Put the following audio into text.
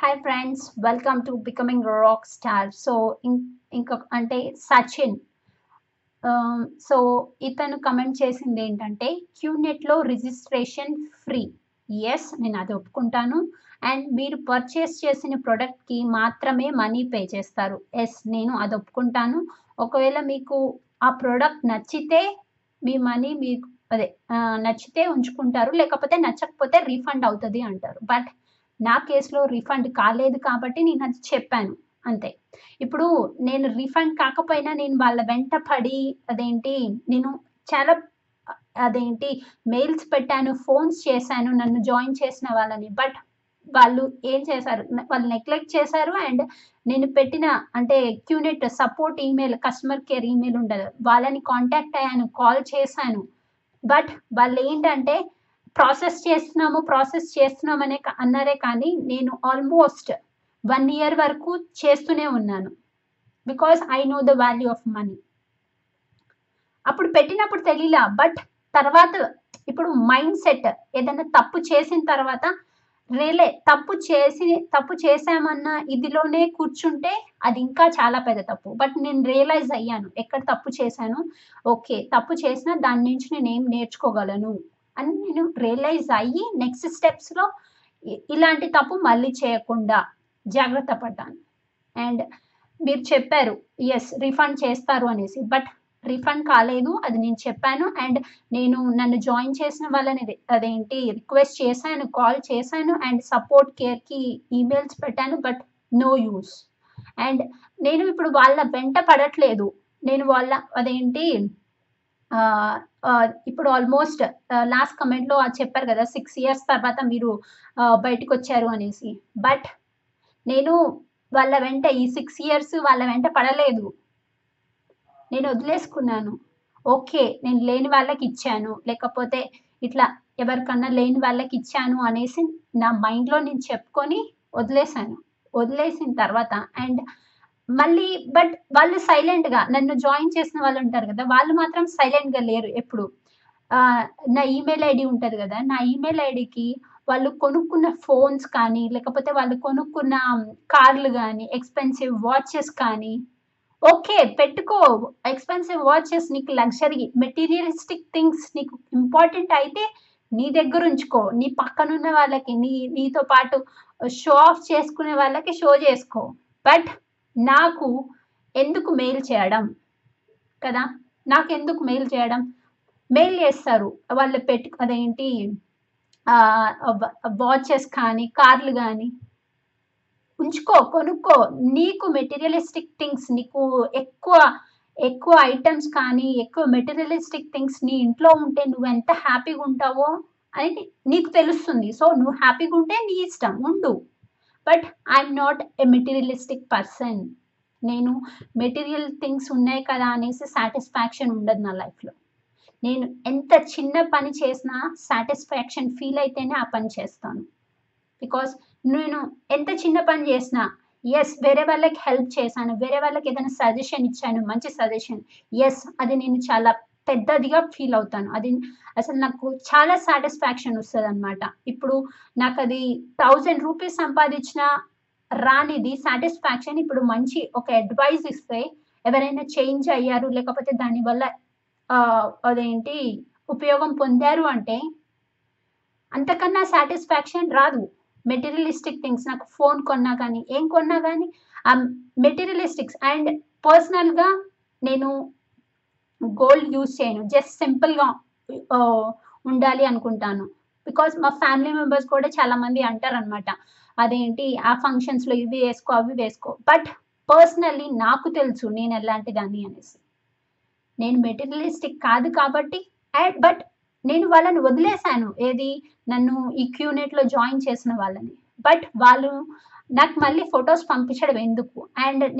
Hi friends welcome to becoming rock star so ఇంకొక అంటే Sachin so um, ఇతను comment చేసింది ఏంటంటే క్యూనెట్లో రిజిస్ట్రేషన్ ఫ్రీ ఎస్ నేను అది ఒప్పుకుంటాను. అండ్ మీరు పర్చేస్ చేసిన ప్రోడక్ట్కి మాత్రమే మనీ పే చేస్తారు. ఎస్ నేను అది ఒప్పుకుంటాను. ఒకవేళ మీకు ఆ ప్రోడక్ట్ నచ్చితే మీ మనీ మీకు అదే నచ్చితే ఉంచుకుంటారు. లేకపోతే నచ్చకపోతే రీఫండ్ అవుతుంది అంటారు. బట్ నా కేసులో రిఫండ్ కాలేదు కాబట్టి నేను అది చెప్పాను అంతే. ఇప్పుడు నేను రిఫండ్ కాకపోయినా నేను వాళ్ళ వెంట పడి అదేంటి నేను చాలా అదేంటి మెయిల్స్ పెట్టాను ఫోన్స్ చేశాను నన్ను జాయిన్ చేసిన వాళ్ళని బట్ వాళ్ళు ఏం చేశారు వాళ్ళు నెగ్లెక్ట్ చేశారు అండ్ నేను పెట్టిన అంటే QNet support email customer care email ఉండదు. వాళ్ళని కాంటాక్ట్ అయ్యాను కాల్ చేశాను. బట్ వాళ్ళు ఏంటంటే ప్రాసెస్ చేస్తున్నాము ప్రాసెస్ చేస్తున్నామనే అనే అన్నారే కానీ నేను ఆల్మోస్ట్ వన్ ఇయర్ వరకు చేస్తూనే ఉన్నాను. Because I know the value of money. అప్పుడు పెట్టినప్పుడు తెలియలా బట్ తర్వాత ఇప్పుడు మైండ్ సెట్ ఏదైనా తప్పు చేసిన తర్వాత రేలే తప్పు చేసి తప్పు చేశామన్న ఇదిలోనే కూర్చుంటే అది ఇంకా చాలా పెద్ద తప్పు. బట్ నేను రియలైజ్ అయ్యాను ఎక్కడ తప్పు చేశాను? ఓకే తప్పు చేసినా దాని నుంచి నేను ఏం నేర్చుకోగలను? అని నేను రియలైజ్ అయ్యి నెక్స్ట్ స్టెప్స్లో ఇలాంటి తప్పు మళ్ళీ చేయకుండా జాగ్రత్త పడ్డాను. అండ్ మీరు చెప్పారు ఎస్ రిఫండ్ చేస్తారు అనేసి. బట్ రిఫండ్ కాలేదు అది నేను చెప్పాను. అండ్ నేను నన్ను జాయిన్ చేసిన వాళ్ళని రి- అదేంటి రిక్వెస్ట్ చేశాను కాల్ చేశాను. అండ్ సపోర్ట్ కేర్కి ఈమెయిల్స్ పెట్టాను బట్ నో యూస్ అండ్ నేను ఇప్పుడు వాళ్ళ వెంట పడట్లేదు. నేను వాళ్ళ అదేంటి ఇప్పుడు ఆల్మోస్ట్ లాస్ట్ కమెంట్లో చెప్పారు కదా సిక్స్ ఇయర్స్ తర్వాత మీరు బయటకు వచ్చారు అనేసి. బట్ నేను వాళ్ళ వెంట ఈ సిక్స్ ఇయర్స్ వాళ్ళ వెంట పడలేదు. నేను వదిలేసుకున్నాను. ఓకే నేను లేని వాళ్ళకి ఇచ్చాను. లేకపోతే ఇట్లా ఎవరికన్నా లేని వాళ్ళకి ఇచ్చాను అనేసి నా మైండ్లో నేను చెప్పుకొని వదిలేశాను. వదిలేసిన తర్వాత అండ్ మళ్ళీ బట్ వాళ్ళు సైలెంట్గా నన్ను జాయిన్ చేసిన వాళ్ళు ఉంటారు కదా వాళ్ళు మాత్రం సైలెంట్గా లేరు ఎప్పుడు. నా ఈమెయిల్ ఐడి ఉంటుంది కదా నా ఈమెయిల్ ఐడికి వాళ్ళు కొనుక్కున్న ఫోన్స్ కానీ లేకపోతే వాళ్ళు కొనుక్కున్న కార్లు కానీ ఎక్స్పెన్సివ్ వాచెస్ కానీ ఓకే పెట్టుకో. ఎక్స్పెన్సివ్ వాచెస్ నీకు లగ్జరీ మెటీరియలిస్టిక్ థింగ్స్ నీకు ఇంపార్టెంట్ అయితే నీ దగ్గర ఉంచుకో. నీ పక్కనున్న వాళ్ళకి నీ నీతో పాటు షో ఆఫ్ చేసుకునే వాళ్ళకి షో చేసుకో. బట్ నాకు ఎందుకు మెయిల్ చేయడం? కదా? నాకు ఎందుకు మెయిల్ చేయడం? మెయిల్ చేస్తారు. వాళ్ళు పెట్టు అదేంటి? వాచెస్ కానీ కార్లు కానీ. ఉంచుకో కొనుక్కో. నీకు మెటీరియలిస్టిక్ థింగ్స్ నీకు ఎక్కువ ఎక్కువ ఐటమ్స్ కానీ ఎక్కువ మెటీరియలిస్టిక్ థింగ్స్ నీ ఇంట్లో ఉంటే నువ్వు ఎంత హ్యాపీగా ఉంటావో అని నీకు తెలుస్తుంది. సో నువ్వు హ్యాపీగా ఉంటే నీ ఇష్టం. ఉండు. But I'm not a materialistic person నేను మెటీరియల్ థింగ్స్ ఉన్నాయి కదా అనేసి సాటిస్ఫాక్షన్ ఉండదు నా లైఫ్లో నేను ఎంత చిన్న పని చేసినా సాటిస్ఫాక్షన్ ఫీల్ అయితేనే ఆ పని చేస్తాను. బికాస్ నేను ఎంత చిన్న పని చేసినా ఎస్ వేరే వాళ్ళకి హెల్ప్ చేశాను వేరే వాళ్ళకి ఏదైనా సజెషన్ ఇచ్చాను మంచి సజెషన్ ఎస్ అది నేను చాలా పెద్దదిగా ఫీల్ అవుతాను. అది అసలు నాకు చాలా సాటిస్ఫాక్షన్ వస్తుంది అనమాట ఇప్పుడు నాకు అది థౌజండ్ రూపీస్ సంపాదించిన రానిది సాటిస్ఫాక్షన్. ఇప్పుడు మంచి ఒక అడ్వైజ్ ఇస్తే ఎవరైనా చేంజ్ అయ్యారు లేకపోతే దానివల్ల అదేంటి ఉపయోగం పొందారు అంటే అంతకన్నా సాటిస్ఫాక్షన్ రాదు. మెటీరియలిస్టిక్ థింగ్స్ నాకు ఫోన్ కొన్నా కానీ ఏం కొన్నా కానీ ఆ మెటీరియలిస్టిక్స్ అండ్ పర్సనల్గా నేను గోల్డ్ యూజ్ చేయను. జస్ట్ సింపుల్గా ఉండాలి అనుకుంటాను. బికాస్ మా ఫ్యామిలీ మెంబర్స్ కూడా చాలామంది అంటారనమాట అదేంటి? ఆ ఫంక్షన్స్లో ఇవి వేసుకో అవి వేసుకో. బట్ పర్సనల్లీ నాకు తెలుసు నేను ఎలాంటి దాన్ని అనేసి. నేను మెటీరియలిస్టిక్ కాదు కాబట్టి అండ్ బట్ నేను వాళ్ళని వదిలేశాను. ఏది? నన్ను ఈ క్యూనెట్లో జాయిన్ చేసిన వాళ్ళని. బట్ వాళ్ళు నాకు మళ్ళీ ఫొటోస్ పంపించడం ఎందుకు? అండ్